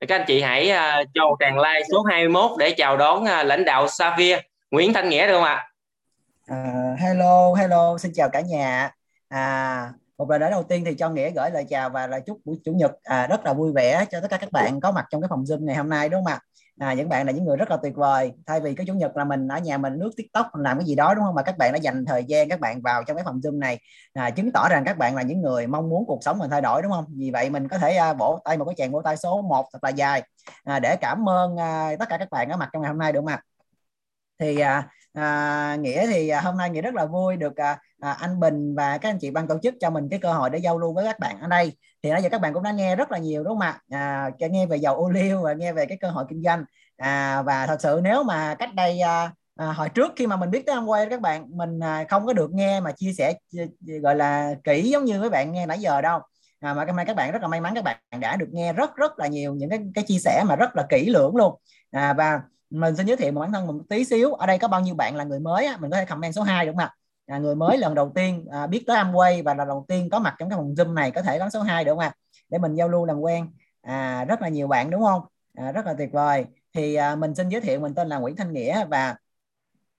các anh chị hãy à, uh, cho một tràng like số 21 để chào đón uh, lãnh đạo Savia Nguyễn Thanh Nghĩa được không ạ? Uh, hello, hello, xin chào cả nhà. À, một lần đầu tiên thì cho nghĩa gửi lời chào và lời chúc buổi chủ nhật à, rất là vui vẻ cho tất cả các bạn có mặt trong cái phòng zoom ngày hôm nay đúng không ạ? À, những bạn là những người rất là tuyệt vời. Thay vì cái chủ nhật là mình ở nhà mình lướt tiktok mình làm cái gì đó đúng không? Mà các bạn đã dành thời gian các bạn vào trong cái phòng zoom này à, chứng tỏ rằng các bạn là những người mong muốn cuộc sống mình thay đổi đúng không? Vì vậy mình có thể à, vỗ tay một cái chàng vỗ tay số 1 thật là dài à, để cảm ơn à, tất cả các bạn ở mặt trong ngày hôm nay được không ạ? Thì à, à, nghĩa thì à, hôm nay nghĩa rất là vui được à, à, anh Bình và các anh chị ban tổ chức cho mình cái cơ hội để giao lưu với các bạn ở đây. Thì nãy giờ các bạn cũng đã nghe rất là nhiều đúng không ạ? À, nghe về dầu ô liu và nghe về cái cơ hội kinh doanh. À, và thật sự nếu mà cách đây à, à, hồi trước khi mà mình biết tới Amway các bạn mình à, không có được nghe mà chia sẻ gọi là kỹ giống như các bạn nghe nãy giờ đâu. À, mà hôm nay các bạn rất là may mắn các bạn đã được nghe rất rất là nhiều những cái, cái chia sẻ mà rất là kỹ lưỡng luôn. À, và mình xin giới thiệu một bản thân một tí xíu. Ở đây có bao nhiêu bạn là người mới á, mình có thể comment số 2 đúng không ạ? À, người mới lần đầu tiên à, biết tới Amway và là đầu tiên có mặt trong cái phòng Zoom này có thể bấm số 2 được không ạ? Để mình giao lưu làm quen. À, rất là nhiều bạn đúng không? À, rất là tuyệt vời. Thì à, mình xin giới thiệu mình tên là Nguyễn Thanh Nghĩa và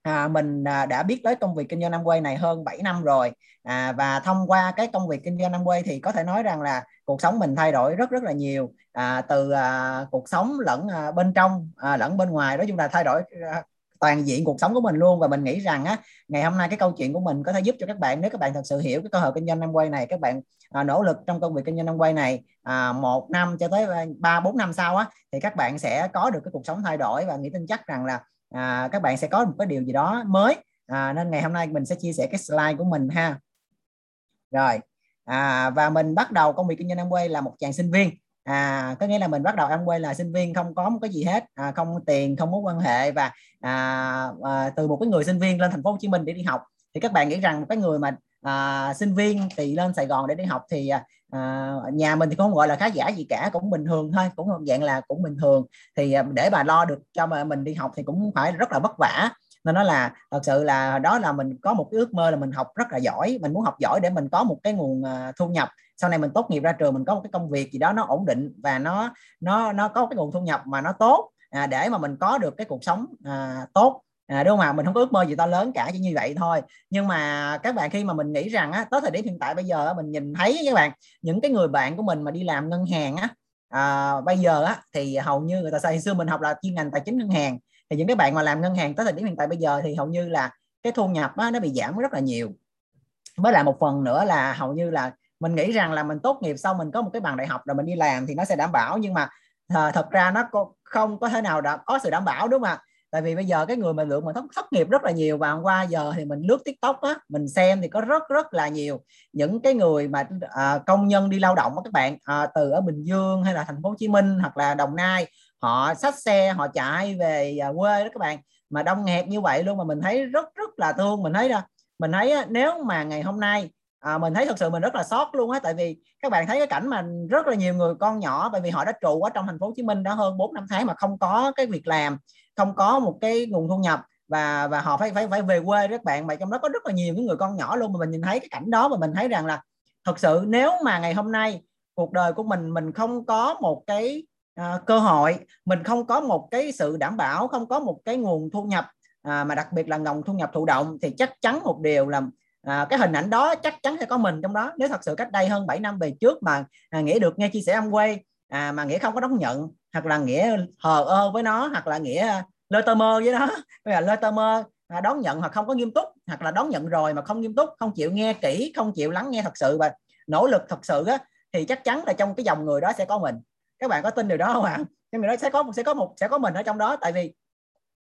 à, mình à, đã biết tới công việc kinh doanh Amway này hơn 7 năm rồi. À, và thông qua cái công việc kinh doanh Amway thì có thể nói rằng là cuộc sống mình thay đổi rất rất là nhiều. À, từ à, cuộc sống lẫn à, bên trong à, lẫn bên ngoài. Nói chung là thay đổi à, toàn diện cuộc sống của mình luôn. Và mình nghĩ rằng á ngày hôm nay cái câu chuyện của mình có thể giúp cho các bạn nếu các bạn thật sự hiểu cái cơ hội kinh doanh năm quay này các bạn à, nỗ lực trong công việc kinh doanh năm quay này à, một năm cho tới à, ba bốn năm sau á thì các bạn sẽ có được cái cuộc sống thay đổi và nghĩ tin chắc rằng là à, các bạn sẽ có một cái điều gì đó mới. À, nên ngày hôm nay mình sẽ chia sẻ cái slide của mình ha. Rồi à, và mình bắt đầu công việc kinh doanh Amway là một chàng sinh viên à có nghĩa là mình bắt đầu em quay là sinh viên không có một cái gì hết. À, không tiền không mối quan hệ và à, à, từ một cái người sinh viên lên thành phố Hồ Chí Minh để đi học. Thì các bạn nghĩ rằng một cái người mà à, sinh viên thì lên Sài Gòn để đi học thì à, à nhà mình thì không gọi là khá giả gì cả cũng bình thường thôi cũng dạng là cũng bình thường. Thì à, để bà lo được cho mà mình đi học thì cũng phải rất là vất vả. Nên nó là thật sự là đó là mình có một cái ước mơ là mình học rất là giỏi mình muốn học giỏi để mình có một cái nguồn à, thu nhập sau này mình tốt nghiệp ra trường mình có một cái công việc gì đó nó ổn định và nó nó nó có cái nguồn thu nhập mà nó tốt à, để mà mình có được cái cuộc sống à, tốt. À, đúng không ạ? Mình không có ước mơ gì to lớn cả chỉ như vậy thôi. Nhưng mà các bạn khi mà mình nghĩ rằng á tới thời điểm hiện tại bây giờ mình nhìn thấy các bạn những cái người bạn của mình mà đi làm ngân hàng á à, bây giờ á thì hầu như người ta say xưa mình học là chuyên ngành tài chính ngân hàng thì những cái bạn mà làm ngân hàng tới thời điểm hiện tại bây giờ thì hầu như là cái thu nhập á, nó bị giảm rất là nhiều. Với lại một phần nữa là hầu như là mình nghĩ rằng là mình tốt nghiệp xong mình có một cái bằng đại học rồi mình đi làm thì nó sẽ đảm bảo. Nhưng mà à, thật ra nó không có thể nào đã có sự đảm bảo đúng không ạ? Tại vì bây giờ cái người mà lượng mà thất, thất nghiệp rất là nhiều và hôm qua giờ thì mình lướt tiktok á mình xem thì có rất rất là nhiều những cái người mà à, công nhân đi lao động á các bạn à, từ ở bình dương hay là thành phố hồ chí minh hoặc là đồng nai họ xách xe họ chạy về à, quê đó các bạn. Mà đông nghẹt như vậy luôn mà mình thấy rất rất là thương. Mình thấy đó mình thấy nếu mà ngày hôm nay à, mình thấy thật sự mình rất là sót luôn á tại vì các bạn thấy cái cảnh mà rất là nhiều người con nhỏ bởi vì họ đã trụ ở trong thành phố Hồ Chí Minh đã hơn 4 năm tháng mà không có cái việc làm không có một cái nguồn thu nhập và và họ phải phải phải về quê các bạn. Mà trong đó có rất là nhiều những người con nhỏ luôn mà mình nhìn thấy cái cảnh đó mà mình thấy rằng là thật sự nếu mà ngày hôm nay cuộc đời của mình mình không có một cái uh, cơ hội mình không có một cái sự đảm bảo không có một cái nguồn thu nhập à, mà đặc biệt là nguồn thu nhập thụ động thì chắc chắn một điều là à, cái hình ảnh đó chắc chắn sẽ có mình trong đó. Nếu thật sự cách đây hơn 7 năm về trước mà à, nghĩa được nghe chia sẻ âm quay à, mà nghĩa không có đón nhận hoặc là nghĩa hờ ơ với nó hoặc là nghĩa lơ tơ mơ với nó bây giờ lơ tơ mơ à, đón nhận hoặc không có nghiêm túc hoặc là đón nhận rồi mà không nghiêm túc không chịu nghe kỹ không chịu lắng nghe thật sự và nỗ lực thật sự á, thì chắc chắn là trong cái dòng người đó sẽ có mình. Các bạn có tin điều đó không ạ? Nhưng người đó sẽ có sẽ có một sẽ có mình ở trong đó tại vì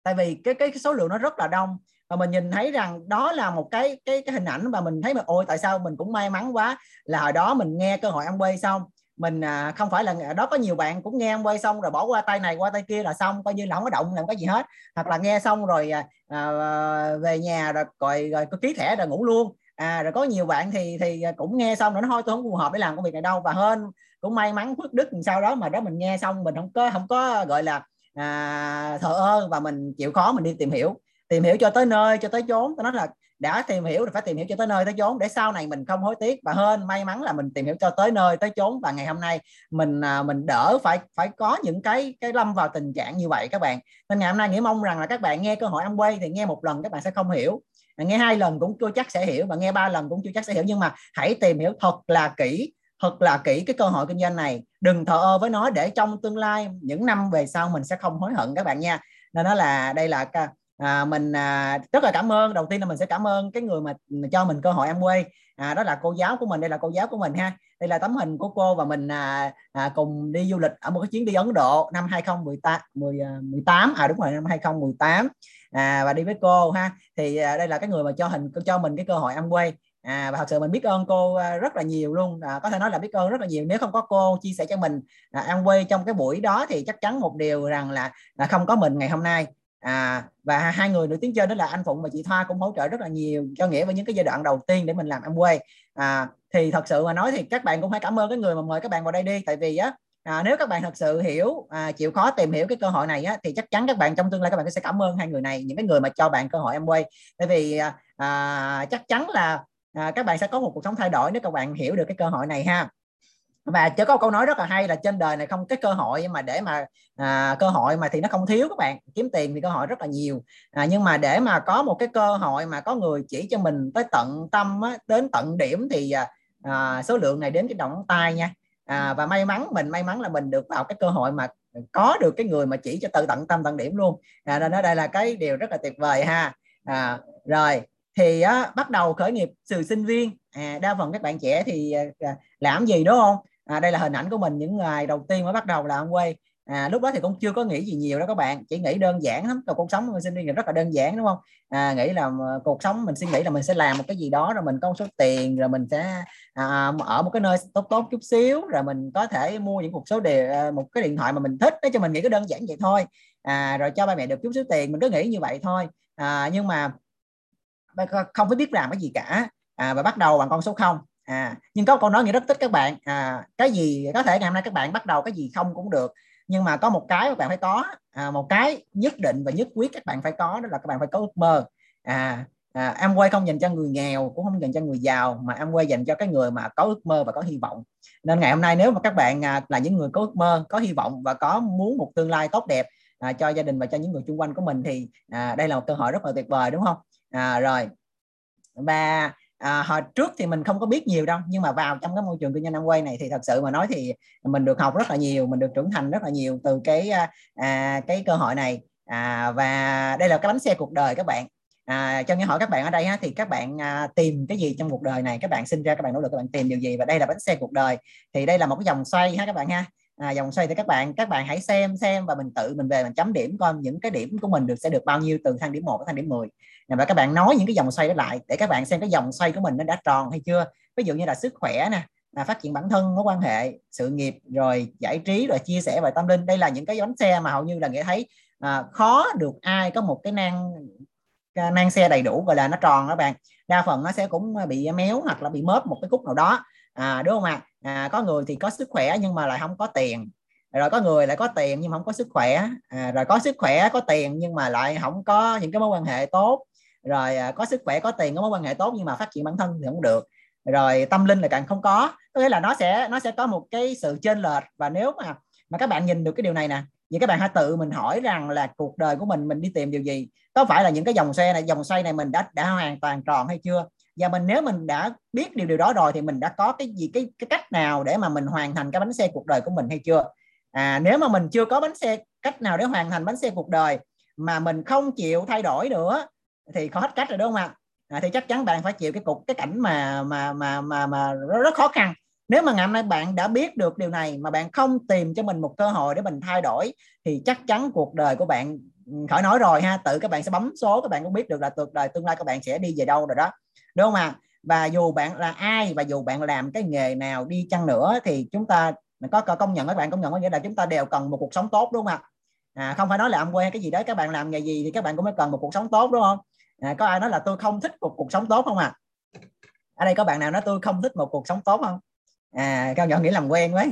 tại vì cái, cái số lượng nó rất là đông mà mình nhìn thấy rằng đó là một cái cái cái hình ảnh và mình thấy mà ôi tại sao mình cũng may mắn quá là hồi đó mình nghe cơ hội ăn quay xong mình à, không phải là đó có nhiều bạn cũng nghe ăn quay xong rồi bỏ qua tay này qua tay kia là xong coi như là không có động làm cái gì hết. Hoặc là nghe xong rồi à, à, về nhà rồi rồi, rồi có ký thẻ rồi ngủ luôn. À rồi có nhiều bạn thì thì à, cũng nghe xong rồi nó thôi tôi không phù hợp để làm công việc này đâu. Và hơn cũng may mắn phước đức sau đó mà đó mình nghe xong mình không có không có gọi là à, thờ ơ và mình chịu khó mình đi tìm hiểu tìm hiểu cho tới nơi, cho tới chốn. Tôi nói là đã tìm hiểu thì phải tìm hiểu cho tới nơi, tới chốn. Để sau này mình không hối tiếc. Và hơn may mắn là mình tìm hiểu cho tới nơi, tới chốn. Và ngày hôm nay mình à, mình đỡ phải phải có những cái cái lâm vào tình trạng như vậy các bạn. Nên ngày hôm nay nghĩ mong rằng là các bạn nghe cơ hội ăn quay thì nghe một lần các bạn sẽ không hiểu. Nghe hai lần cũng chưa chắc sẽ hiểu và nghe ba lần cũng chưa chắc sẽ hiểu. Nhưng mà hãy tìm hiểu thật là kỹ, thật là kỹ cái cơ hội kinh doanh này. Đừng thờ ơ với nó để trong tương lai, những năm về sau mình sẽ không hối hận các bạn nha. Nên nó là, đây là à, mình à, rất là cảm ơn. Đầu tiên là mình sẽ cảm ơn cái người mà cho mình cơ hội em quay. À, đó là cô giáo của mình đây là cô giáo của mình ha. Đây là tấm hình của cô và mình à, à, cùng đi du lịch ở một cái chuyến đi Ấn Độ năm 2018 18 à, à đúng rồi năm 2018 à, và đi với cô ha. Thì à, đây là cái người mà cho hình cho mình cái cơ hội em quay. À, và thật sự mình biết ơn cô à, rất là nhiều luôn. À, có thể nói là biết ơn rất là nhiều. Nếu không có cô chia sẻ cho mình à, ăn quay trong cái buổi đó thì chắc chắn một điều rằng là, là không có mình ngày hôm nay à, và hai người nổi tiếng trên đó là anh Phụng và chị Thoa cũng hỗ trợ rất là nhiều cho nghĩa với những cái giai đoạn đầu tiên để mình làm Amway. À, thì thật sự mà nói thì các bạn cũng phải cảm ơn cái người mà mời các bạn vào đây đi tại vì á à, nếu các bạn thật sự hiểu à, chịu khó tìm hiểu cái cơ hội này á, thì chắc chắn các bạn trong tương lai các bạn sẽ cảm ơn hai người này những cái người mà cho bạn cơ hội em quay tại vì à, à, chắc chắn là à, các bạn sẽ có một cuộc sống thay đổi nếu các bạn hiểu được cái cơ hội này ha và chỉ có câu nói rất là hay là trên đời này không cái cơ hội mà để mà à, cơ hội mà thì nó không thiếu các bạn. Kiếm tiền thì cơ hội rất là nhiều. À, nhưng mà để mà có một cái cơ hội mà có người chỉ cho mình tới tận tâm á, đến tận điểm thì à, à số lượng này đến cái động tay nha. À, và may mắn mình may mắn là mình được vào cái cơ hội mà có được cái người mà chỉ cho từ tận tâm tận điểm luôn. À, nên ở đây là cái điều rất là tuyệt vời ha. À, rồi thì á, bắt đầu khởi nghiệp từ sinh viên. À, đa phần các bạn trẻ thì à, à làm gì đúng không? À, đây là hình ảnh của mình những ngày đầu tiên mới bắt đầu làm quay. À, lúc đó thì cũng chưa có nghĩ gì nhiều đó các bạn chỉ nghĩ đơn giản lắm cuộc sống mình sinh viên rất là đơn giản đúng không? À, nghĩ là ờ, cuộc sống mình suy nghĩ là mình sẽ làm một cái gì đó rồi mình có một số tiền rồi mình sẽ à, ở một cái nơi tốt tốt chút xíu rồi mình có thể mua những cuộc số đề ờ, một cái điện thoại mà mình thích đó cho mình nghĩ cái đơn giản vậy thôi. À, rồi cho ba mẹ được chút số tiền mình cứ nghĩ như vậy thôi. À, nhưng mà không phải biết làm cái gì cả. À, và bắt đầu bằng con số không à nhưng có câu nói nghĩa rất thích các bạn. À cái gì có thể ngày hôm nay các bạn bắt đầu cái gì không cũng được. Nhưng mà có một cái các bạn phải có. À, một cái nhất định và nhất quyết các bạn phải có đó là các bạn phải có ước mơ. À, à Amway không dành cho người nghèo cũng không dành cho người giàu mà Amway dành cho cái người mà có ước mơ và có hy vọng. Nên ngày hôm nay nếu mà các bạn à, là những người có ước mơ có hy vọng và có muốn một tương lai tốt đẹp à, cho gia đình và cho những người xung quanh của mình thì à, đây là một cơ hội rất là tuyệt vời đúng không? À, rồi. Và à, hồi trước thì mình không có biết nhiều đâu nhưng mà vào trong cái môi trường kinh doanh quay này thì thật sự mà nói thì mình được học rất là nhiều mình được trưởng thành rất là nhiều từ cái à, à cái cơ hội này. À, và đây là cái bánh xe cuộc đời các bạn. À, cho nghe hỏi các bạn ở đây ha, thì các bạn à, tìm cái gì trong cuộc đời này? Các bạn sinh ra các bạn nỗ lực các bạn tìm điều gì? Và đây là bánh xe cuộc đời. Thì đây là một cái dòng xoay ha các bạn ha à, dòng xoay thì các bạn các bạn hãy xem xem và mình tự mình về mình chấm điểm coi những cái điểm của mình được sẽ được bao nhiêu từ thang điểm 1 đến thang điểm 10 và các bạn nói những cái dòng xoay đó lại để các bạn xem cái dòng xoay của mình nó đã tròn hay chưa. Ví dụ như là sức khỏe nè à, phát triển bản thân mối quan hệ sự nghiệp rồi giải trí rồi chia sẻ về tâm linh. Đây là những cái bánh xe mà hầu như là nghĩa thấy à, khó được ai có một cái năng à, năng xe đầy đủ gọi là nó tròn đó bạn. Đa phần nó sẽ cũng bị méo hoặc là bị mớp một cái khúc nào đó. À, đúng không ạ? à, À, có người thì có sức khỏe nhưng mà lại không có tiền. Rồi có người lại có tiền nhưng mà không có sức khỏe. À, rồi có sức khỏe có tiền nhưng mà lại không có những cái mối quan hệ tốt. Rồi à, có sức khỏe có tiền có mối quan hệ tốt nhưng mà phát triển bản thân thì không được. Rồi tâm linh là càng không có. Có nghĩa là nó sẽ nó sẽ có một cái sự chênh lệch và nếu mà mà các bạn nhìn được cái điều này nè vậy các bạn hãy tự mình hỏi rằng là cuộc đời của mình mình đi tìm điều gì? Có phải là những cái dòng xe này dòng xoay này mình đã đã hoàn toàn tròn hay chưa? Và mình nếu mình đã biết điều điều đó rồi thì mình đã có cái gì cái cái cách nào để mà mình hoàn thành cái bánh xe cuộc đời của mình hay chưa? À nếu mà mình chưa có bánh xe cách nào để hoàn thành bánh xe cuộc đời mà mình không chịu thay đổi nữa thì khó hết cách rồi đúng không ạ? À, thì chắc chắn bạn phải chịu cái cục cái cảnh mà mà mà mà mà rất, rất khó khăn. Nếu mà ngày hôm nay bạn đã biết được điều này mà bạn không tìm cho mình một cơ hội để mình thay đổi thì chắc chắn cuộc đời của bạn ừ, khỏi nói rồi ha tự các bạn sẽ bấm số các bạn cũng biết được là cuộc đời tương lai các bạn sẽ đi về đâu rồi đó đúng không ạ? Và dù bạn là ai và dù bạn làm cái nghề nào đi chăng nữa thì chúng ta có công nhận các bạn công nhận có nghĩa là chúng ta đều cần một cuộc sống tốt đúng không ạ? À, không phải nói là ông quê hay cái gì đấy các bạn làm nghề gì thì các bạn cũng mới cần một cuộc sống tốt đúng không? À, có ai nói là tôi không thích một cuộc sống tốt không à ở đây có bạn nào nói tôi không thích một cuộc sống tốt không? À cao nhỏ nghĩ làm quen quá.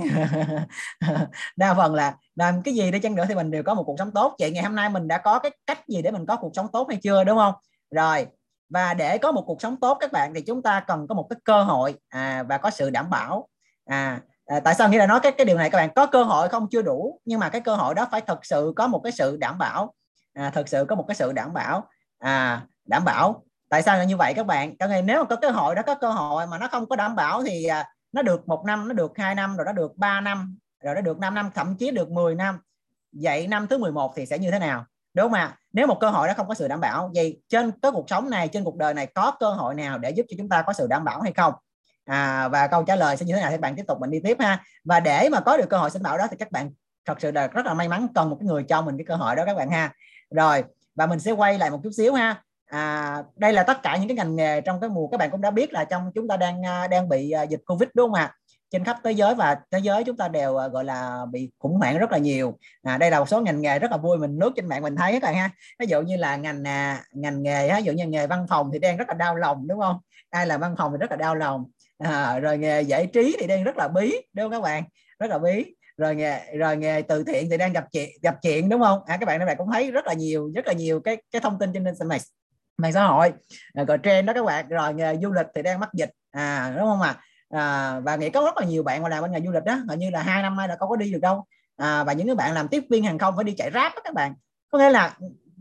Đa phần là làm cái gì đi chăng nữa thì mình đều có một cuộc sống tốt. Vậy ngày hôm nay mình đã có cái cách gì để mình có cuộc sống tốt hay chưa đúng không? Rồi và để có một cuộc sống tốt các bạn thì chúng ta cần có một cái cơ hội à, và có sự đảm bảo. À, à tại sao nghĩa là nói cái cái điều này? Các bạn có cơ hội không? Chưa đủ nhưng mà cái cơ hội đó phải thật sự có một cái sự đảm bảo. À, thật sự có một cái sự đảm bảo. À, đảm bảo. Tại sao là như vậy các bạn? Các nên nếu mà có cơ hội đó có cơ hội mà nó không có đảm bảo thì à, nó được một năm nó được hai năm rồi nó được 3 năm rồi nó được 5 năm thậm chí được 10 năm. Vậy năm thứ 11 thì sẽ như thế nào? Đúng không ạ? Nếu một cơ hội đó không có sự đảm bảo vậy trên cái cuộc sống này trên cuộc đời này có cơ hội nào để giúp cho chúng ta có sự đảm bảo hay không? À, và câu trả lời sẽ như thế nào? Thì bạn tiếp tục mình đi tiếp ha. Và để mà có được cơ hội đảm bảo đó thì các bạn thật sự là rất là may mắn cần một cái người cho mình cái cơ hội đó các bạn ha. Rồi và mình sẽ quay lại một chút xíu ha. À, đây là tất cả những cái ngành nghề trong cái mùa các bạn cũng đã biết là trong chúng ta đang à, đang bị à, dịch covid đúng không ạ? Trên khắp thế giới và thế giới chúng ta đều à, gọi là bị khủng hoảng rất là nhiều. À, đây là một số ngành nghề rất là vui mình nước trên mạng mình thấy các bạn ha. Ví dụ như là ngành à, ngành nghề ví dụ như nghề văn phòng thì đang rất là đau lòng đúng không? Ai là văn phòng thì rất là đau lòng. À, rồi nghề giải trí thì đang rất là bí đúng không các bạn? Rất là bí. Rồi nghề rồi nghề từ thiện thì đang gặp chuyện gặp chuyện đúng không? À, các bạn các bạn cũng thấy rất là nhiều rất là nhiều cái cái thông tin trên mạng mạng xã hội. Rồi trend đó các bạn rồi nghề du lịch thì đang mắc dịch. À đúng không ạ? à? À, và nghĩ có rất là nhiều bạn mà làm bên ngành du lịch đó hình như là hai năm nay là không có đi được đâu. À, và những cái bạn làm tiếp viên hàng không phải đi chạy ráp đó các bạn. Có nghĩa là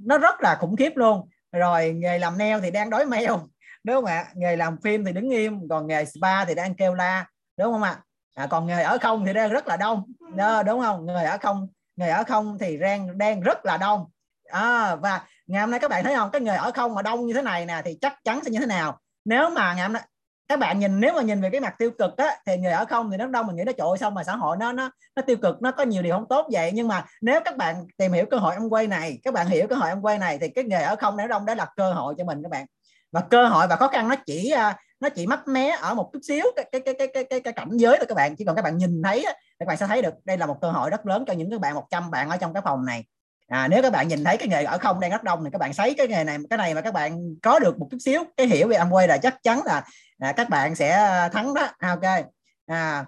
nó rất là khủng khiếp luôn. Rồi nghề làm neo thì đang đói mèo đúng không ạ? Nghề làm phim thì đứng im còn nghề spa thì đang kêu la đúng không ạ? À, còn nghề ở không thì đang rất là đông. Đó, đúng không? Nghề ở không nghề ở không thì đang đang rất là đông. À, và ngày hôm nay các bạn thấy không? Cái nghề ở không mà đông như thế này nè thì chắc chắn sẽ như thế nào? Nếu mà ngày hôm nay các bạn nhìn nếu mà nhìn về cái mặt tiêu cực á thì người ở không thì nó đông mình nghĩ nó trội xong mà xã hội nó nó nó tiêu cực nó có nhiều điều không tốt vậy. Nhưng mà nếu các bạn tìm hiểu cơ hội ông quay này các bạn hiểu cơ hội ông quay này thì cái nghề ở không nếu đông đó là cơ hội cho mình các bạn. Và cơ hội và khó khăn nó chỉ à, nó chỉ mắc mé ở một chút xíu cái cái cái cái cái cái, cái cảnh giới thôi các bạn. Chỉ còn các bạn nhìn thấy các bạn sẽ thấy được đây là một cơ hội rất lớn cho những các bạn 100 bạn ở trong cái phòng này. À, nếu các bạn nhìn thấy cái nghề ở không đang rất đông thì các bạn thấy cái nghề này cái này mà các bạn có được một chút xíu cái hiểu về Amway là chắc chắn là à, các bạn sẽ ờ, thắng đó. À, ok. À,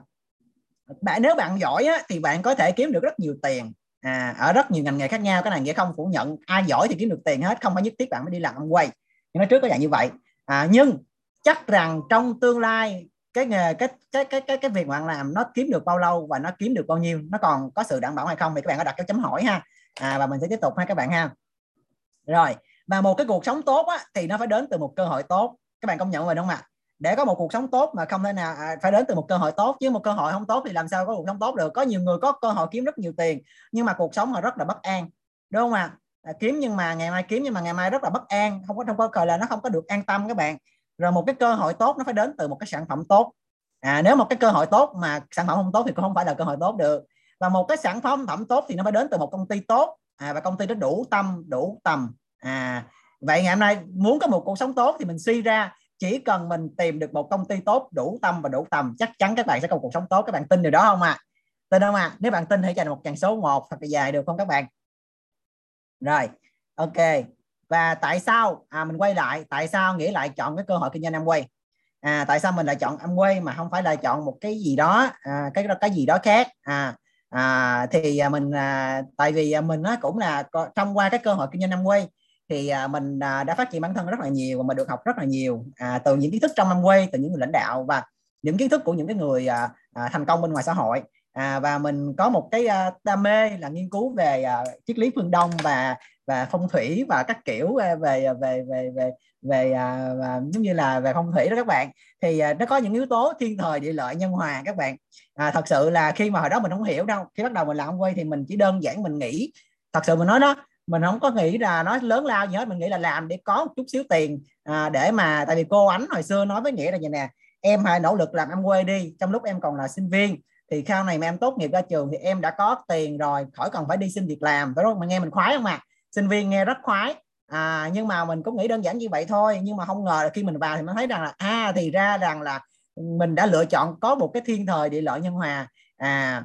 bạn nếu bạn giỏi á, thì bạn có thể kiếm được rất nhiều tiền. À, ở rất nhiều ngành nghề khác nhau. Cái này nghĩa không phủ nhận. Ai giỏi thì kiếm được tiền hết. Không phải nhất thiết bạn mới đi làm quay. Nhưng nói trước có dạng như vậy. À, nhưng chắc rằng trong tương lai cái nghề cái cái cái cái cái việc bạn làm nó kiếm được bao lâu và nó kiếm được bao nhiêu? Nó còn có sự đảm bảo hay không thì các bạn có đặt cái chấm hỏi ha. À, và mình sẽ tiếp tục ha các bạn ha. Rồi và một cái cuộc sống tốt á, thì nó phải đến từ một cơ hội tốt. Các bạn công nhận mình không ạ? Để có một cuộc sống tốt mà không thể nào à, phải đến từ một cơ hội tốt. Chứ một cơ hội không tốt thì làm sao có cuộc sống tốt được? Có nhiều người có cơ hội kiếm rất nhiều tiền nhưng mà cuộc sống họ rất là bất an. Đúng không ạ? À? kiếm nhưng mà ngày mai kiếm nhưng mà ngày mai rất là bất an. Không có không có gọi là nó không có được an tâm các bạn. Rồi một cái cơ hội tốt nó phải đến từ một cái sản phẩm tốt. À, nếu một cái cơ hội tốt mà sản phẩm không tốt thì cũng không phải là cơ hội tốt được. Và một cái sản phẩm phẩm tốt thì nó phải đến từ một công ty tốt. À, và công ty đó đủ tâm đủ tầm. À vậy ngày hôm nay muốn có một cuộc sống tốt thì mình suy ra chỉ cần mình tìm được một công ty tốt đủ tâm và đủ tầm chắc chắn các bạn sẽ có cuộc sống tốt. Các bạn tin điều đó không ạ? À? tin không ạ? À? nếu bạn tin hãy dành một chàng số 1 thật là dài được không các bạn? Rồi ok. Và tại sao? À, mình quay lại. Tại sao nghĩa lại chọn cái cơ hội kinh doanh Amway? À, tại sao mình lại chọn Amway mà không phải là chọn một cái gì đó à, cái cái gì đó khác? À à, thì à, mình à, tại vì à, mình nó cũng là trong qua cái cơ hội kinh doanh năm quay thì à, mình à, đã phát triển bản thân rất là nhiều và mình được học rất là nhiều à, từ những kiến thức trong năm quay từ những người lãnh đạo và những kiến thức của những cái người à, à, thành công bên ngoài xã hội. À, và mình có một cái à, đam mê là nghiên cứu về à, triết lý phương đông và và phong thủy và các kiểu à, về về về về về, về à, giống như là về phong thủy đó các bạn. Thì à, nó có những yếu tố thiên thời địa lợi nhân hòa các bạn. À, thật sự là khi mà hồi đó mình không hiểu đâu khi bắt đầu mình làm quay thì mình chỉ đơn giản mình nghĩ. Thật sự mình nói đó mình không có nghĩ là nó lớn lao gì hết mình nghĩ là làm để có một chút xíu tiền à, để mà tại vì cô ánh hồi xưa nói với nghĩa là vậy nè em hãy nỗ lực làm em quê đi trong lúc em còn là sinh viên thì sau này mà em tốt nghiệp ra trường thì em đã có tiền rồi khỏi cần phải đi xin việc làm. Phải không? Mà nghe mình khoái không ạ à? sinh viên nghe rất khoái. À, nhưng mà mình cũng nghĩ đơn giản như vậy thôi nhưng mà không ngờ là khi mình vào thì mình thấy rằng là à thì ra rằng là mình đã lựa chọn có một cái thiên thời địa lợi nhân hòa. À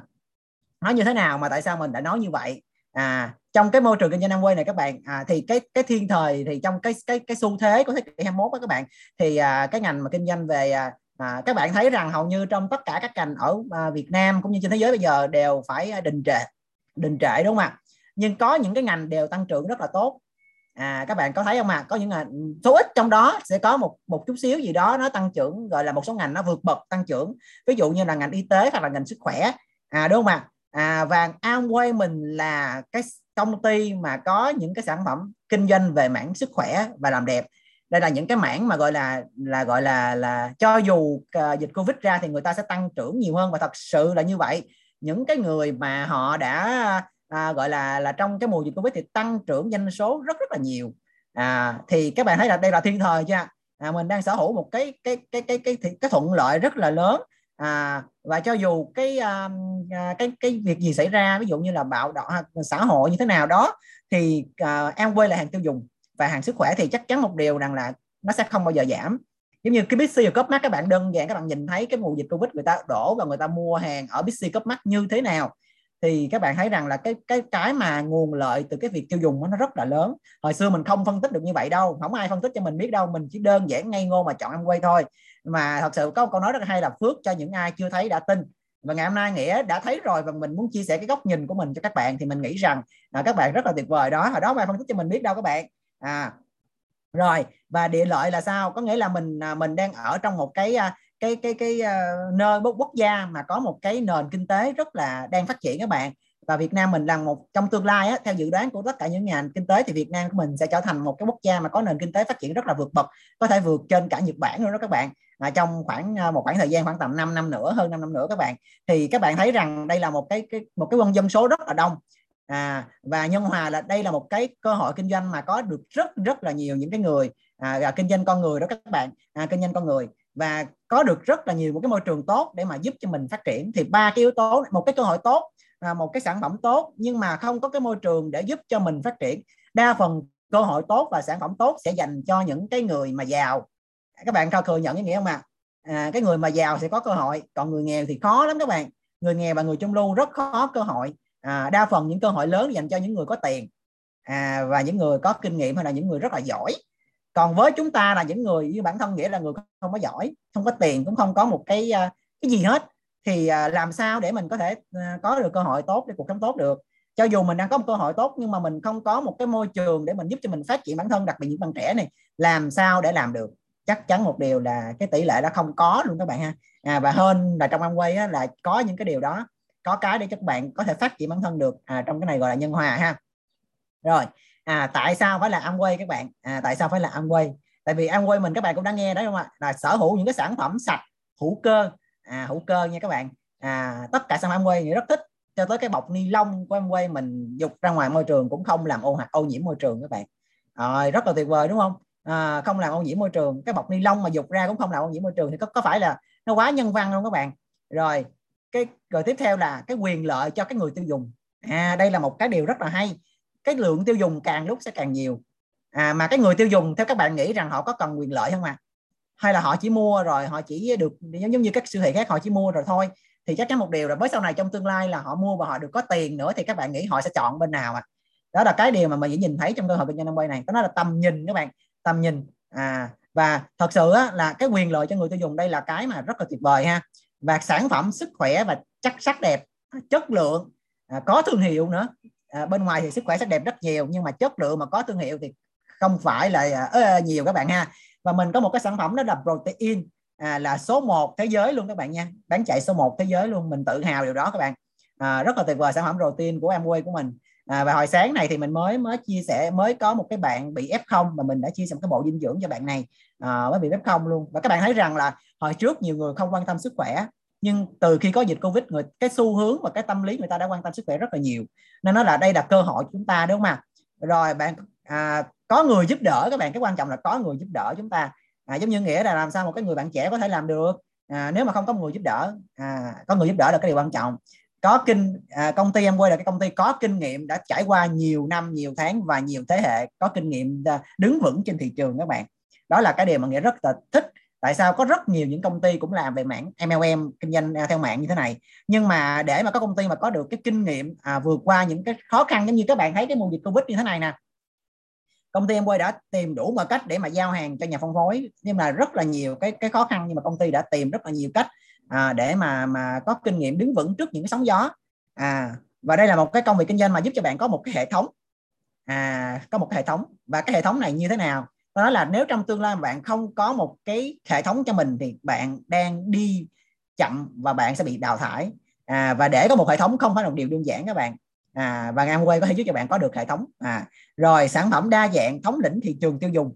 nói như thế nào mà tại sao mình đã nói như vậy? À trong cái môi trường kinh doanh Amway này các bạn à, thì cái cái thiên thời thì trong cái cái cái xu thế của thế kỷ 21 đó các bạn thì à, cái ngành mà kinh doanh về à, à, các bạn thấy rằng hầu như trong tất cả các ngành ở à, Việt Nam cũng như trên thế giới bây giờ đều phải à, đình trệ đình trệ đúng không ạ nhưng có những cái ngành đều tăng trưởng rất là tốt à các bạn có thấy không ạ à? có những ngành số ít trong đó sẽ có một một chút xíu gì đó nó tăng trưởng gọi là một số ngành nó vượt bậc tăng trưởng ví dụ như là ngành y tế hoặc là ngành sức khỏe à đúng không ạ à? À, và Amway mình là cái công ty mà có những cái sản phẩm kinh doanh về mảng sức khỏe và làm đẹp. Đây là những cái mảng mà gọi là là gọi là là cho dù uh, dịch covid ra thì người ta sẽ tăng trưởng nhiều hơn và thật sự là như vậy. Những cái người mà họ đã à, gọi là là trong cái mùa dịch covid thì tăng trưởng doanh số rất rất là nhiều. À, thì các bạn thấy là đây là thiên thời chưa? À, mình đang sở hữu một cái cái cái cái cái cái, cái thuận lợi rất là lớn à, và cho dù cái à, à, cái cái việc gì xảy ra ví dụ như là bạo động à, xã hội như thế nào đó thì uh, quay là hàng tiêu dùng và hàng sức khỏe thì chắc chắn một điều rằng là nó sẽ không bao giờ giảm. Giống như cái Bixi và mắt các bạn đơn giản các bạn nhìn thấy cái mùa dịch Covid người ta đổ và người ta mua hàng ở Bixi mắt như thế nào thì các bạn thấy rằng là cái cái cái mà nguồn lợi từ cái việc tiêu dùng nó rất là lớn. Hồi xưa mình không phân tích được như vậy đâu không ai phân tích cho mình biết đâu mình chỉ đơn giản ngây ngô mà chọn em quay thôi mà thật sự có câu nói rất hay là phước cho những ai chưa thấy đã tin. Và ngày hôm nay nghĩa đã thấy rồi và mình muốn chia sẻ cái góc nhìn của mình cho các bạn thì mình nghĩ rằng à, các bạn rất là tuyệt vời đó. Hồi đó mà phân tích cho mình biết đâu các bạn. À rồi và địa lợi là sao? Có nghĩa là mình à, mình đang ở trong một cái à, cái cái cái uh, nơi quốc gia mà có một cái nền kinh tế rất là đang phát triển các bạn. Và Việt Nam mình là một trong tương lai á, theo dự đoán của tất cả những nhà kinh tế thì Việt Nam của mình sẽ trở thành một cái quốc gia mà có nền kinh tế phát triển rất là vượt bậc có thể vượt trên cả Nhật Bản luôn đó các bạn à, trong khoảng ờ, một khoảng thời gian khoảng tầm 5 năm nữa hơn 5 năm nữa các bạn thì các bạn thấy rằng đây là một cái, cái một cái quân dân số rất là đông. À, và nhân hòa là đây là một cái cơ hội kinh doanh mà có được rất rất là nhiều những cái người à, kinh doanh con người đó các bạn à, kinh doanh con người. Và có được rất là nhiều một cái môi trường tốt để mà giúp cho mình phát triển. Thì ba cái yếu tố một cái cơ hội tốt à, một cái sản phẩm tốt nhưng mà không có cái môi trường để giúp cho mình phát triển. Đa phần cơ hội tốt và sản phẩm tốt sẽ dành cho những cái người mà giàu các bạn cao thừa nhận cái nghĩa không ạ? À? à, cái người mà giàu sẽ có cơ hội còn người nghèo thì khó lắm các bạn. Người nghèo và người trung lưu rất khó cơ hội. À, đa phần những cơ hội lớn dành cho những người có tiền à, và những người có kinh nghiệm hay là những người rất là giỏi. Còn với chúng ta là những người như bản thân nghĩa là người không có giỏi không có tiền cũng không có một cái à, cái gì hết thì à, làm sao để mình có thể à, có được cơ hội tốt để cuộc sống tốt được? Cho dù mình đang có một cơ hội tốt nhưng mà mình không có một cái môi trường để mình giúp cho mình phát triển bản thân đặc biệt những bạn trẻ này làm sao để làm được? Chắc chắn một điều là cái tỷ lệ đó không có luôn các bạn ha. À, và hơn là trong Amway á, là có những cái điều đó có cái để các bạn có thể phát triển bản thân được à, trong cái này gọi là nhân hòa ha. Rồi à tại sao phải là Amway các bạn? À, tại sao phải là Amway? Tại vì Amway mình các bạn cũng đã nghe đấy không ạ? Là sở hữu những cái sản phẩm sạch hữu cơ. À, hữu cơ nha các bạn. À, tất cả sản phẩm Amway thì rất thích cho tới cái bọc ni lông của Amway mình dục ra ngoài môi trường cũng không làm ô hoặc ô nhiễm môi trường các bạn. Rồi rất là tuyệt vời đúng không? À, không làm ô nhiễm môi trường. Cái bọc ni lông mà dục ra cũng không làm ô nhiễm môi trường thì có, có phải là nó quá nhân văn không các bạn? Rồi cái rồi tiếp theo là cái quyền lợi cho cái người tiêu dùng. À đây là một cái điều rất là hay. Cái lượng tiêu dùng càng lúc sẽ càng nhiều. À, mà cái người tiêu dùng theo các bạn nghĩ rằng họ có cần quyền lợi không à hay là họ chỉ mua rồi họ chỉ được giống như các siêu thị khác họ chỉ mua rồi thôi. Thì chắc chắn một điều là với sau này trong tương lai là họ mua và họ được có tiền nữa thì các bạn nghĩ họ sẽ chọn bên nào à đó là cái điều mà mình chỉ nhìn thấy trong cơ hội kinh doanh năm này. Đó là tầm nhìn các bạn tầm nhìn. À và thật sự á, là cái quyền lợi cho người tiêu dùng đây là cái mà rất là tuyệt vời ha. Và sản phẩm sức khỏe và chắc sắc đẹp chất lượng à, có thương hiệu nữa. À, bên ngoài thì sức khỏe sắc đẹp rất nhiều nhưng mà chất lượng mà có thương hiệu thì không phải là uh, nhiều các bạn ha. Và mình có một cái sản phẩm đó là protein à, là số 1 thế giới luôn các bạn nha. Bán chạy số 1 thế giới luôn mình tự hào điều đó các bạn. À, rất là tuyệt vời sản phẩm protein của Amway của mình à, và hồi sáng này thì mình mới mới chia sẻ mới có một cái bạn bị F0 mà mình đã chia sẻ một cái bộ dinh dưỡng cho bạn này à, mới bị F0 luôn. Và các bạn thấy rằng là hồi trước nhiều người không quan tâm sức khỏe nhưng từ khi có dịch covid người cái xu hướng và cái tâm lý người ta đã quan tâm sức khỏe rất là nhiều. Nên nó là đây là cơ hội của chúng ta đúng không ạ? Rồi bạn à, có người giúp đỡ các bạn cái quan trọng là có người giúp đỡ chúng ta. À, giống như nghĩa là làm sao một cái người bạn trẻ có thể làm được. À, nếu mà không có người giúp đỡ à, có người giúp đỡ là cái điều quan trọng có kinh à, công ty em quay là cái công ty có kinh nghiệm đã trải qua nhiều năm nhiều tháng và nhiều thế hệ có kinh nghiệm à, đứng vững trên thị trường các bạn. Đó là cái điều mà nghĩa rất là thích. Tại sao? Có rất nhiều những công ty cũng làm về mảng MLM kinh doanh à, theo mạng như thế này. Nhưng mà để mà có công ty mà có được cái kinh nghiệm à, vượt qua những cái khó khăn giống như các bạn thấy cái mùa dịch Covid như thế này nè. Công ty em quay đã tìm đủ mọi cách để mà giao hàng cho nhà phân phối nhưng mà rất là nhiều cái cái khó khăn nhưng mà công ty đã tìm rất là nhiều cách à, để mà mà có kinh nghiệm đứng vững trước những cái sóng gió. À và đây là một cái công việc kinh doanh mà giúp cho bạn có một cái hệ thống. À có một cái hệ thống. Và cái hệ thống này như thế nào? Đó là nếu trong tương lai bạn không có một cái hệ thống cho mình thì bạn đang đi chậm và bạn sẽ bị đào thải. À, và để có một hệ thống không phải là một điều đơn giản các bạn. À, và Amway có thể giúp cho bạn có được hệ thống. À, rồi sản phẩm đa dạng thống lĩnh thị trường tiêu dùng.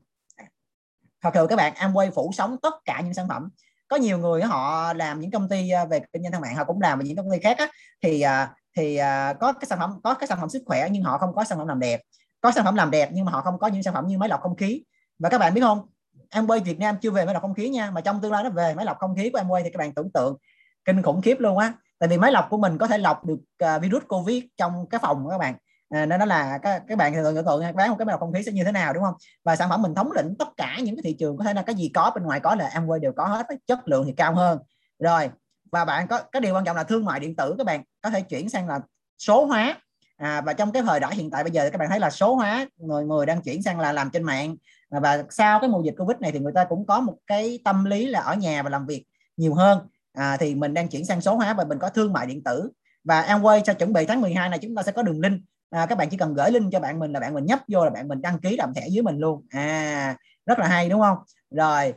Thật sự các bạn Amway phủ sóng tất cả những sản phẩm có nhiều người họ làm những công ty à, về kinh doanh thương mại họ cũng làm về những công ty khác á, thì à, thì à, có cái sản phẩm có cái sản phẩm sức khỏe nhưng họ không có sản phẩm làm đẹp. Có sản phẩm làm đẹp nhưng mà họ không có những sản phẩm như máy lọc không khí. Và các bạn biết không em quay Việt Nam chưa về máy lọc không khí nha mà trong tương lai nó về máy lọc không khí của em quay thì các bạn tưởng tượng kinh khủng khiếp luôn á. Tại vì máy lọc của mình có thể lọc được virus covid trong cái phòng của các bạn à, nên nó là các các bạn tưởng tượng bán một cái bầu không khí sẽ như thế nào đúng không? Và sản phẩm mình thống lĩnh tất cả những cái thị trường có thể là cái gì có bên ngoài có là Amway đều có hết chất lượng thì cao hơn. Rồi và bạn có cái điều quan trọng là thương mại điện tử các bạn có thể chuyển sang là số hóa. À, và trong cái thời đại hiện tại bây giờ các bạn thấy là số hóa người người đang chuyển sang là làm trên mạng. Và sau cái mùa dịch covid này thì người ta cũng có một cái tâm lý là ở nhà và làm việc nhiều hơn. À, thì mình đang chuyển sang số hóa và mình có thương mại điện tử. Và Amway cho chuẩn bị tháng 12 này chúng ta sẽ có đường link à, các bạn chỉ cần gửi link cho bạn mình là bạn mình nhấp vô là bạn mình đăng ký làm thẻ dưới mình luôn. À rất là hay đúng không? Rồi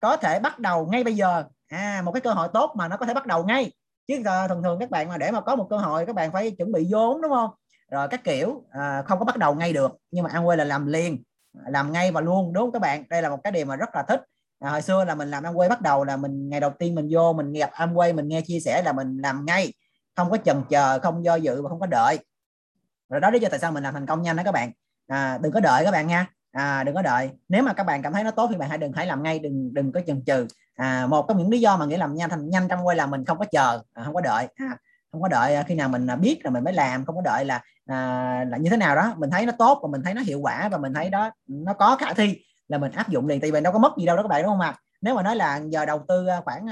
có thể bắt đầu ngay bây giờ. À một cái cơ hội tốt mà nó có thể bắt đầu ngay. Chứ ờ, thường thường các bạn mà để mà có một cơ hội các bạn phải chuẩn bị vốn đúng không? Rồi các kiểu à, không có bắt đầu ngay được. Nhưng mà Amway là làm liền làm ngay và luôn đúng không các bạn? Đây là một cái điều mà rất là thích. À, hồi xưa là mình làm Amway bắt đầu là mình ngày đầu tiên mình vô mình gặp Amway mình nghe chia sẻ là mình làm ngay. Không có chần chờ không do dự và không có đợi rồi đó lý do tại sao mình làm thành công nhanh đó các bạn. À, đừng có đợi các bạn nha. À, đừng có đợi. Nếu mà các bạn cảm thấy nó tốt thì bạn hãy đừng hãy làm ngay đừng đừng có chần chừ. À, một trong những lý do mà nghĩa làm nhanh thành nhanh trong quay là mình không có chờ. À, không có đợi. À, không có đợi à, khi nào mình à, biết là mình mới làm không có đợi là à, là như thế nào đó. Mình thấy nó tốt và mình thấy nó hiệu quả và mình thấy đó nó có khả thi là mình áp dụng liền. Tại vì đâu có mất gì đâu đó các bạn đúng không ạ? Nếu mà nói là giờ đầu tư à, khoảng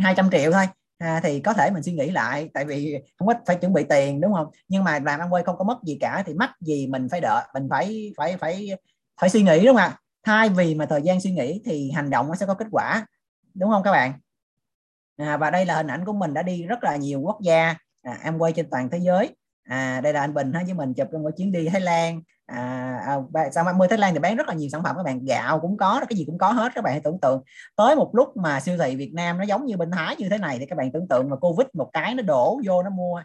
200 triệu thôi à, thì có thể mình suy nghĩ lại tại vì không có phải chuẩn bị tiền đúng không? Nhưng mà làm ăn quay không có mất gì cả thì mắc gì mình phải đợi mình phải phải phải phải suy nghĩ đúng không ạ? Thay vì mà thời gian suy nghĩ thì hành động nó sẽ có kết quả đúng không các bạn? À, và đây là hình ảnh của mình đã đi rất là nhiều quốc gia à, em quay trên toàn thế giới à, đây là anh Bình ha với mình chụp trong cái chuyến đi Thái Lan. À, à, sao 30 Thái Lan thì bán rất là nhiều sản phẩm các bạn. Gạo cũng có cái gì cũng có hết các bạn hãy tưởng tượng. Tới một lúc mà siêu thị Việt Nam nó giống như bên Thái như thế này thì các bạn tưởng tượng mà Covid một cái nó đổ vô nó mua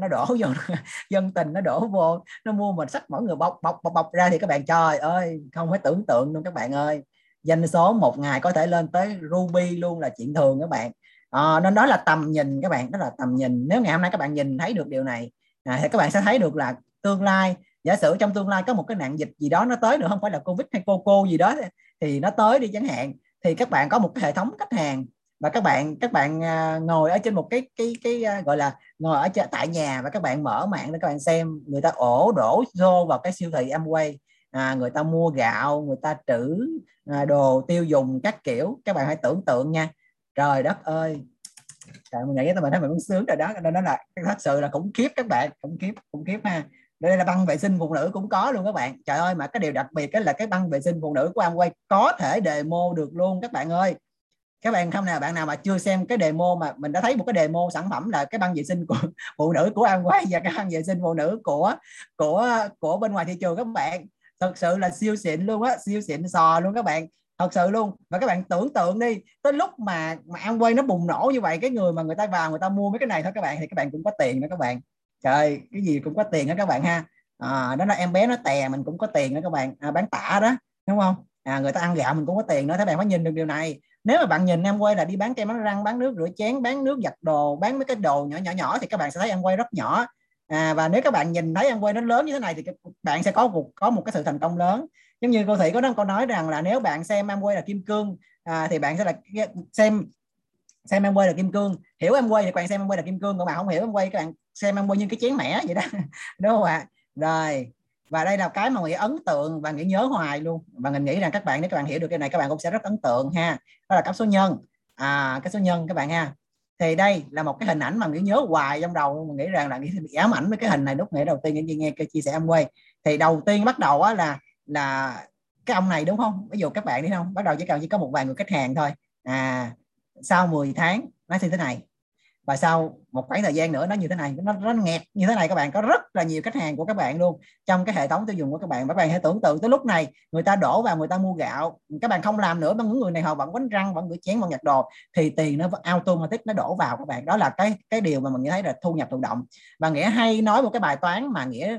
nó đổ vô dân tình nó đổ vô nó mua mình sách mỗi người bọc bọc bọc bọc ra thì các bạn trời ơi không phải tưởng tượng luôn các bạn ơi. Doanh số một ngày có thể lên tới ruby luôn là chuyện thường các bạn. À, nên đó là tầm nhìn các bạn đó là tầm nhìn. Nếu ngày hôm nay các bạn nhìn thấy được điều này à, thì các bạn sẽ thấy được là tương lai giả sử trong tương lai có một cái nạn dịch gì đó nó tới nữa không phải là covid hay coco gì đó thì nó tới đi chẳng hạn thì các bạn có một cái hệ thống khách hàng và các bạn các bạn à, ngồi ở trên một cái cái cái à, gọi là ngồi ở tại nhà và các bạn mở mạng để các bạn xem người ta ổ đổ xô vào cái siêu thị Amway. À, người ta mua gạo người ta trữ à, đồ tiêu dùng các kiểu. Các bạn hãy tưởng tượng nha. Trời đất ơi trời, mình nghĩ mình thấy mình cũng sướng rồi đó nên nó là, thật sự là khủng khiếp các bạn, khủng khiếp khủng khiếp ha. Đây là băng vệ sinh phụ nữ cũng có luôn các bạn. Trời ơi, mà cái điều đặc biệt là cái băng vệ sinh phụ nữ của Amway có thể demo được luôn các bạn ơi. Các bạn không nào, bạn nào mà chưa xem cái demo mà mình đã thấy một cái demo sản phẩm là cái băng vệ sinh của phụ nữ của Amway và cái băng vệ sinh phụ nữ của của của bên ngoài thị trường các bạn. Thật sự là siêu xịn luôn á, siêu xịn sò luôn các bạn thật sự luôn. Và các bạn tưởng tượng đi tới lúc mà mà ăn quay nó bùng nổ như vậy cái người mà người ta vào người ta mua mấy cái này thôi các bạn thì các bạn cũng có tiền đó các bạn. Trời cái gì cũng có tiền đó các bạn ha. À, đó là em bé nó tè mình cũng có tiền đó các bạn. À, bán tả đó đúng không? À, người ta ăn gạo mình cũng có tiền đó các bạn phải nhìn được điều này. Nếu mà bạn nhìn em quay là đi bán kem bán răng bán nước rửa chén bán nước giặt đồ bán mấy cái đồ nhỏ nhỏ nhỏ thì các bạn sẽ thấy em quay rất nhỏ. À, và nếu các bạn nhìn thấy em quay nó lớn như thế này thì bạn sẽ có một có một cái sự thành công lớn giống như cô thị có đang có nói rằng là nếu bạn xem em quay là kim cương à, thì bạn sẽ là xem xem em quay là kim cương. Hiểu em quay thì các bạn xem em quay là kim cương còn bạn không hiểu em quay các bạn xem em quay như cái chén mẻ vậy đó. Đúng không ạ? Rồi và đây là cái mà nghĩ ấn tượng và nghĩ nhớ hoài luôn. Và mình nghĩ rằng các bạn nếu các bạn hiểu được cái này các bạn cũng sẽ rất ấn tượng ha. Đó là cấp số nhân. À cái số nhân các bạn ha. Thì đây là một cái hình ảnh mà nghĩ nhớ hoài trong đầu. Mình nghĩ rằng là nghĩ bị ám ảnh với cái hình này. Lúc nghĩ đầu tiên nghe nghe cái chia sẻ em quay thì đầu tiên bắt đầu á là là cái ông này, đúng không? Ví dụ các bạn đi, không? Bắt đầu chỉ cần chỉ có một vài người khách hàng thôi. À sau 10 tháng, nó như thế này. Và sau một khoảng thời gian nữa, nó như thế này. Nó nó nghẹt như thế này, các bạn. Có rất là nhiều khách hàng của các bạn luôn. Trong cái hệ thống tiêu dùng của các bạn các bạn hãy tưởng tượng tới lúc này, người ta đổ vào, người ta mua gạo. Các bạn không làm nữa, mà những người này họ vẫn quánh răng, vẫn rửa chén, vẫn nhặt đồ, thì tiền nó automatic nó đổ vào, các bạn. Đó là cái cái điều mà mình thấy là thu nhập thụ động. Và nghĩa hay nói một cái bài toán mà nghĩa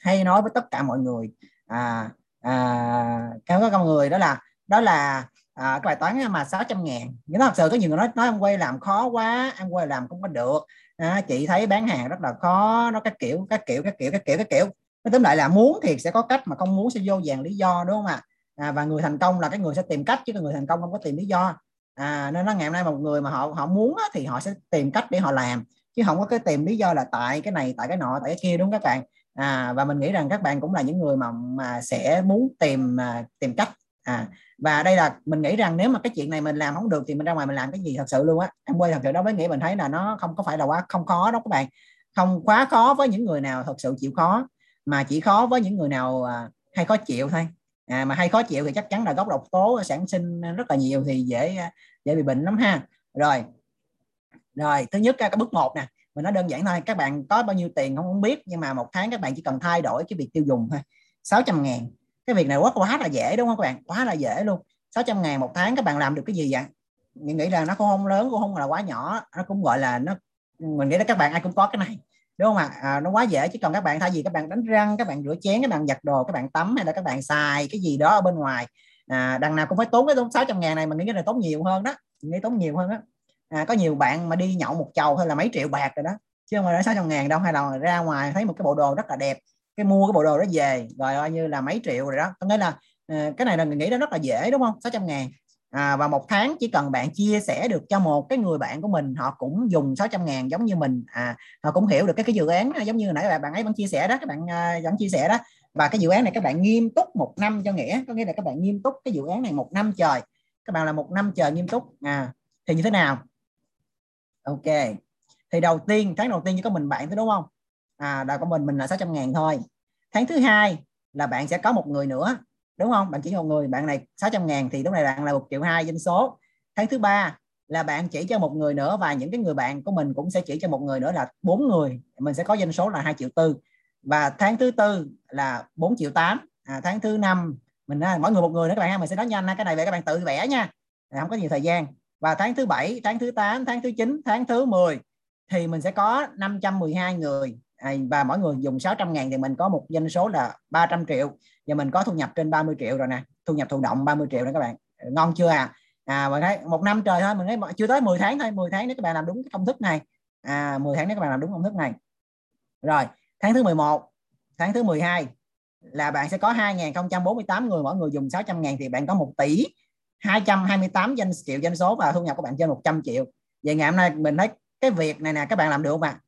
hay nói với tất cả mọi người à, à, các con người đó là đó là à, cái bài toán mà 600 ngàn. Nhưng thật sự có nhiều người nói nói em quay làm khó quá em quay làm không có được. À, chị thấy bán hàng rất là khó nó các kiểu các kiểu các kiểu các kiểu các kiểu. Nó tóm lại là muốn thì sẽ có cách mà không muốn sẽ vô vàng lý do đúng không ạ? À? và người thành công là cái người sẽ tìm cách chứ người thành công không có tìm lý do. À, nên nó ngày hôm nay một người mà họ họ muốn á, thì họ sẽ tìm cách để họ làm. Chứ không có cái tìm lý do là tại cái này tại cái nọ tại cái kia đúng các bạn? À, và mình nghĩ rằng các bạn cũng là những người mà mà sẽ muốn tìm à, tìm cách. À và đây là mình nghĩ rằng nếu mà cái chuyện này mình làm không được thì mình ra ngoài mình làm cái gì thật sự luôn á. Em quay thật sự đó với nghĩ mình thấy là nó không có phải là quá không khó đó các bạn. Không quá khó với những người nào thật sự chịu khó mà chỉ khó với những người nào à, hay khó chịu thôi. À, mà hay khó chịu thì chắc chắn là gốc độc tố sản sinh rất là nhiều thì dễ à, dễ bị bệnh lắm ha. Rồi rồi thứ nhất cái bước một nè mình nói đơn giản thôi các bạn có bao nhiêu tiền không, không biết nhưng mà một tháng các bạn chỉ cần thay đổi cái việc tiêu dùng thôi 600 ngàn cái việc này quá quá là dễ đúng không các bạn quá là dễ luôn 600 ngàn một tháng các bạn làm được cái gì vậy mình nghĩ là nó cũng không lớn cũng không là quá nhỏ nó cũng gọi là nó mình nghĩ là các bạn ai cũng có cái này đúng không ạ à, nó quá dễ chứ còn các bạn thay vì các bạn đánh răng các bạn rửa chén các bạn giặt đồ các bạn tắm hay là các bạn xài cái gì đó ở bên ngoài à, đằng nào cũng phải tốn cái tốn 600 ngàn này mình nghĩ cái này tốn nhiều hơn đó mình nghĩ tốn nhiều hơn đó à, có nhiều bạn mà đi nhậu một chầu hay là mấy triệu bạc rồi đó. Chứ không phải sáu trăm ngàn đâu hay là ra ngoài thấy một cái bộ đồ rất là đẹp cái mua cái bộ đồ đó về rồi coi như là mấy triệu rồi đó. Có nghĩa là ờ, cái này là mình nghĩ nó rất là dễ đúng không? 600 ngàn. À, và một tháng chỉ cần bạn chia sẻ được cho một cái người bạn của mình họ cũng dùng 600 ngàn giống như mình. À, họ cũng hiểu được cái cái dự án giống như nãy bạn bạn ấy vẫn chia sẻ đó các bạn uh, vẫn chia sẻ đó. Và cái dự án này các bạn nghiêm túc một năm cho nghĩa có nghĩa là các bạn nghiêm túc cái dự án này một năm trời. Các bạn là một năm trời nghiêm túc. À thì như thế nào? Ok. Thì đầu tiên tháng đầu tiên chỉ có mình bạn thôi đúng không? À đầu của mình mình là 600 ngàn thôi. Tháng thứ hai là bạn sẽ có một người nữa đúng không? Bạn chỉ một người bạn này 600 ngàn thì lúc này bạn là một triệu hai doanh số. Tháng thứ ba là bạn chỉ cho một người nữa và những cái người bạn của mình cũng sẽ chỉ cho một người nữa là bốn người. Mình sẽ có doanh số là 2 triệu tư. Và tháng thứ tư là 4 triệu 8 à, tháng thứ năm mình mỗi người một người nữa các bạn ha. Mình sẽ nói nhanh cái này về các bạn tự vẽ nha. Không có nhiều thời gian và tháng thứ bảy, tháng thứ 8 tháng thứ 9 tháng thứ 10 thì mình sẽ có 512 người. À, và mỗi người dùng 600 ngàn thì mình có một doanh số là 300 triệu. Và mình có thu nhập trên 30 triệu rồi nè. Thu nhập thụ động 30 triệu đó các bạn. Ừ, ngon chưa à? À mình thấy một năm trời thôi, mình thấy chưa tới 10 tháng thôi 10 tháng nếu các bạn làm đúng cái công thức này. À 10 tháng nếu các bạn làm đúng công thức này. Rồi, tháng thứ 11 tháng thứ 12 là bạn sẽ có 2.048 người. Mỗi người dùng 600 ngàn thì bạn có 1 tỷ. 228 danh triệu doanh số và thu nhập của bạn trên 100 triệu vậy ngày hôm nay mình thấy cái việc này nè các bạn làm được không ạ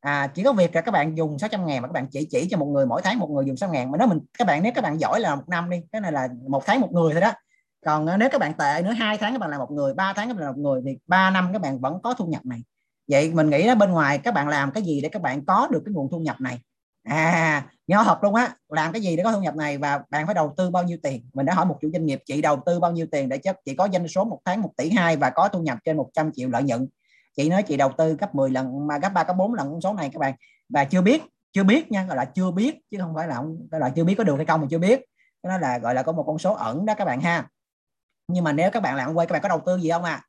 à? chỉ có việc là các bạn dùng 600 ngàn mà các bạn chỉ chỉ cho một người mỗi tháng một người dùng 600 ngàn mà nếu mình các bạn nếu các bạn giỏi là một năm đi cái này là một tháng một người thôi đó còn nếu các bạn tệ nữa hai tháng các bạn làm một người ba tháng các bạn làm một người thì ba năm các bạn vẫn có thu nhập này vậy mình nghĩ là bên ngoài các bạn làm cái gì để các bạn có được cái nguồn thu nhập này à nhỏ hợp luôn á, làm cái gì để có thu nhập này và bạn phải đầu tư bao nhiêu tiền? Mình đã hỏi một chủ doanh nghiệp, chị đầu tư bao nhiêu tiền để chắc chị có doanh số một tháng một tỷ hai và có thu nhập trên 100 triệu lợi nhuận? Chị nói chị đầu tư gấp 10 lần mà gấp ba, gấp bốn lần con số này các bạn. Và chưa biết chưa biết nha, gọi là chưa biết, chứ không phải là không, gọi là chưa biết có được hay không mà chưa biết. Đó là, gọi là có một con số ẩn đó các bạn ha. Nhưng mà nếu các bạn làm quay các bạn có đầu tư gì không à?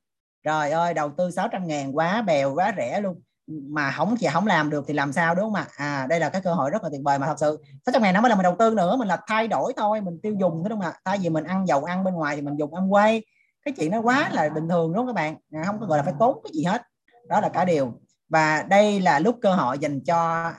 Trời ơi, đầu tư 600 ngàn, quá bèo, quá rẻ luôn mà không thì không làm được thì làm sao đúng không ạ? À đây là cái cơ hội rất là tuyệt vời mà thật sự. Sáu trăm ngàn nó mới là mình đầu tư nữa mình là thay đổi thôi mình tiêu dùng đúng không ạ? Thay vì mình ăn dầu ăn bên ngoài thì mình dùng ăn quay cái chuyện nó quá là bình thường đúng không các bạn? À, không có gọi là phải tốn cái gì hết. Đó là cả điều. Và đây là lúc cơ hội dành cho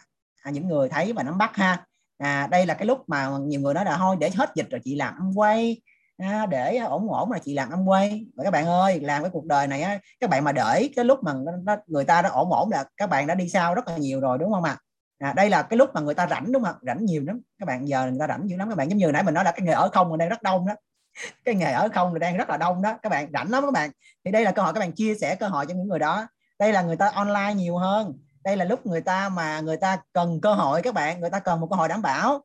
à, những người thấy và nắm bắt ha. À, đây là cái lúc mà nhiều người nói là thôi để hết dịch rồi chị làm ăn quay à, để ổn ổn là chị làm âm quay. Và các bạn ơi làm cái cuộc đời này á, các bạn mà để cái lúc mà nó, người ta đã ổn ổn là các bạn đã đi sau rất là nhiều rồi đúng không ạ? À, đây là cái lúc mà người ta rảnh đúng không rảnh nhiều lắm. Các bạn giờ người ta rảnh nhiều lắm. Các bạn giống như nãy mình nói là cái nghề ở không mình đang rất đông đó. Cái nghề ở không đang rất là đông đó. Các bạn rảnh lắm các bạn. Thì đây là cơ hội các bạn chia sẻ cơ hội cho những người đó. Đây là người ta online nhiều hơn. Đây là lúc người ta mà người ta cần cơ hội các bạn. Người ta cần một cơ hội đảm bảo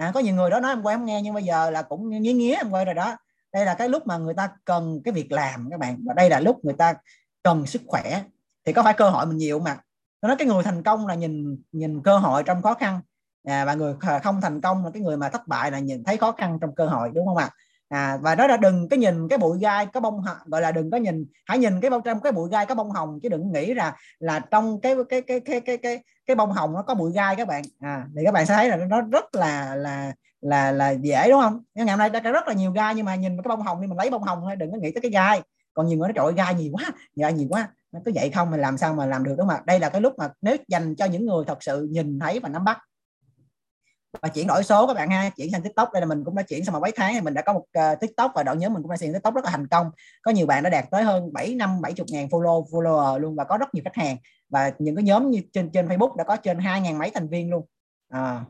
à, có nhiều người đó nói em quay không nghe nhưng bây giờ là cũng nghía nghĩa em quay rồi đó. Đây là cái lúc mà người ta cần cái việc làm các bạn. Và đây là lúc người ta cần sức khỏe. Thì có phải cơ hội mình nhiều mà nó nói cái người thành công là nhìn nhìn cơ hội trong khó khăn. À, và người không thành công là cái người mà thất bại là nhìn thấy khó khăn trong cơ hội đúng không ạ? à, À, và đó là đừng cái nhìn cái bụi gai có bông gọi là đừng có nhìn, hãy nhìn cái bao trong cái bụi gai có bông hồng, chứ đừng nghĩ là là trong cái cái cái cái cái cái cái bông hồng nó có bụi gai các bạn. À thì các bạn sẽ thấy là nó rất là là là là dễ, đúng không? Ngày hôm nay đã có rất là nhiều gai, nhưng mà nhìn cái bông hồng thì mình lấy bông hồng thôi, đừng có nghĩ tới cái gai. Còn nhiều người nó trội gai nhiều quá, gai nhiều quá. Nó cứ vậy không mình làm sao mà làm được, đúng không ạ? Đây là cái lúc mà nếu dành cho những người thật sự nhìn, thấy và nắm bắt và chuyển đổi số các bạn ha chuyển sang tiktok. Đây là mình cũng đã chuyển sang mà mấy tháng thì mình đã có một uh, tiktok và đội nhóm mình cũng đã xây tiktok rất là thành công. Có nhiều bạn đã đạt tới hơn 7 năm 70 ngàn follow follower luôn và có rất nhiều khách hàng. Và những cái nhóm như trên trên facebook đã có trên hai ngàn mấy thành viên luôn. À,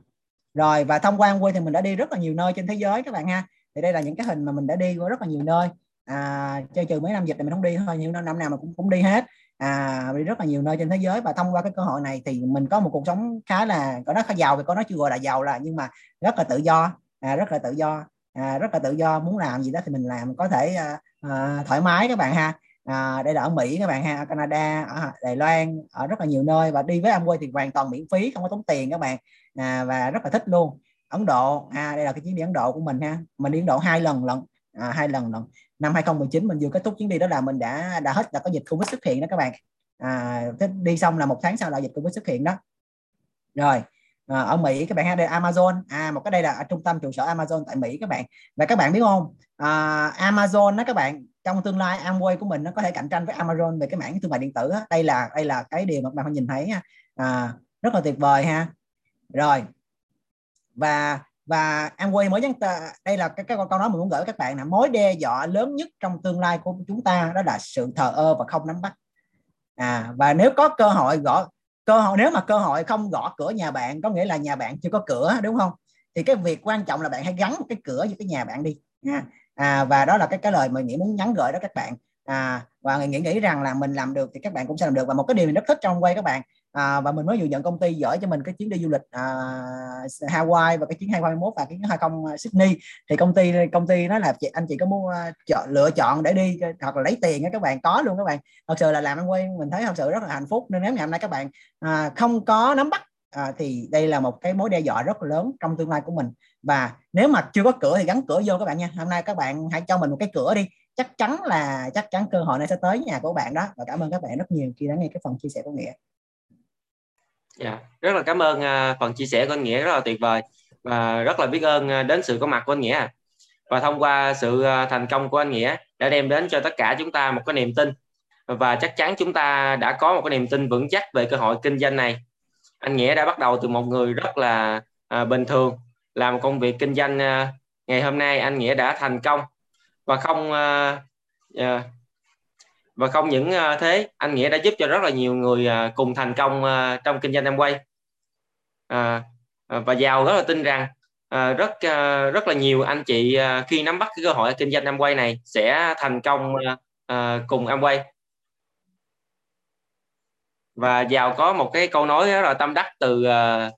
rồi và thông qua quê thì mình đã đi rất là nhiều nơi trên thế giới các bạn ha. Thì đây là những cái hình mà mình đã đi qua rất là nhiều nơi. À, chơi trừ mấy năm dịch thì mình không đi thôi nhưng năm nào mà cũng cũng đi hết à, đi rất là nhiều nơi trên thế giới và thông qua cái cơ hội này thì mình có một cuộc sống khá là có nó khá giàu thì có nó chưa gọi là giàu là nhưng mà rất là tự do. À, rất là tự do. À, rất là tự do. Muốn làm gì đó thì mình làm có thể à, à, thoải mái các bạn ha. À, đây là ở Mỹ các bạn ha ở Canada ở Đài Loan ở rất là nhiều nơi và đi với Amway thì hoàn toàn miễn phí không có tốn tiền các bạn. À, và rất là thích luôn. Ấn Độ à, đây là cái chuyến đi Ấn Độ của mình ha. Mình đi Ấn Độ hai lần lần à, hai lần lần năm 2019 mình vừa kết thúc chuyến đi đó là mình đã đã hết là có dịch covid xuất hiện đó các bạn. À, đi xong là một tháng sau là dịch covid xuất hiện đó. Rồi à, ở Mỹ các bạn ha đây Amazon. À một cái đây là ở trung tâm trụ sở Amazon tại Mỹ các bạn. Và các bạn biết không? À, Amazon đó các bạn trong tương lai Amway của mình nó có thể cạnh tranh với Amazon về cái mảng thương mại điện tử đó. đây là đây là cái điều mà các bạn phải nhìn thấy ha. À, rất là tuyệt vời ha. Rồi và và Amway mới nhắn ta, đây là cái, cái câu nói mình muốn gửi các bạn là mối đe dọa lớn nhất trong tương lai của chúng ta đó là sự thờ ơ và không nắm bắt. À và nếu có cơ hội gõ cơ hội nếu mà cơ hội không gõ cửa nhà bạn có nghĩa là nhà bạn chưa có cửa đúng không? Thì cái việc quan trọng là bạn hãy gắn cái cửa với cái nhà bạn đi nha à, và đó là cái cái lời mà nghĩ muốn nhắn gửi đó các bạn. À, và nghĩ nghĩ rằng là mình làm được thì các bạn cũng sẽ làm được. Và một cái điều mình rất thích trong quay các bạn à, và mình mới vừa nhận công ty gửi cho mình cái chuyến đi du lịch à, Hawaii và cái chuyến 2021 và cái chuyến 20 à, Sydney. Thì công ty công ty nói là chị anh chị có muốn uh, chọn, lựa chọn để đi hoặc là lấy tiền các bạn có luôn các bạn. Thật sự là làm ăn quen mình thấy thật sự rất là hạnh phúc. Nên nếu ngày hôm nay các bạn à, không có nắm bắt à, thì đây là một cái mối đe dọa rất là lớn trong tương lai của mình. Và nếu mà chưa có cửa thì gắn cửa vô các bạn nha. Hôm nay các bạn hãy cho mình một cái cửa đi. Chắc chắn là chắc chắn cơ hội này sẽ tới nhà của bạn đó. Và cảm ơn các bạn rất nhiều khi đã nghe cái phần chia sẻ của nghĩa. Dạ, rất là cảm ơn à, phần chia sẻ của anh Nghĩa rất là tuyệt vời và rất là biết ơn à, đến sự có mặt của anh Nghĩa. Và thông qua sự à, thành công của anh Nghĩa đã đem đến cho tất cả chúng ta một cái niềm tin và chắc chắn chúng ta đã có một cái niềm tin vững chắc về cơ hội kinh doanh này. Anh Nghĩa đã bắt đầu từ một người rất là à, bình thường làm công việc kinh doanh à, ngày hôm nay anh Nghĩa đã thành công và không à, và không những à, thế, anh nghĩa đã giúp cho rất là nhiều người à, cùng thành công à, trong kinh doanh Amway. Và giàu rất là tin rằng rất rất là nhiều anh chị khi nắm bắt cái cơ hội kinh doanh Amway này sẽ thành công cùng Amway. Và giàu có một cái câu nói rất là tâm đắc từ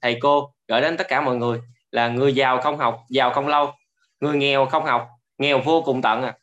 thầy cô gửi đến tất cả mọi người là người giàu không học, giàu không lâu. Người nghèo không học, nghèo vô cùng tận à.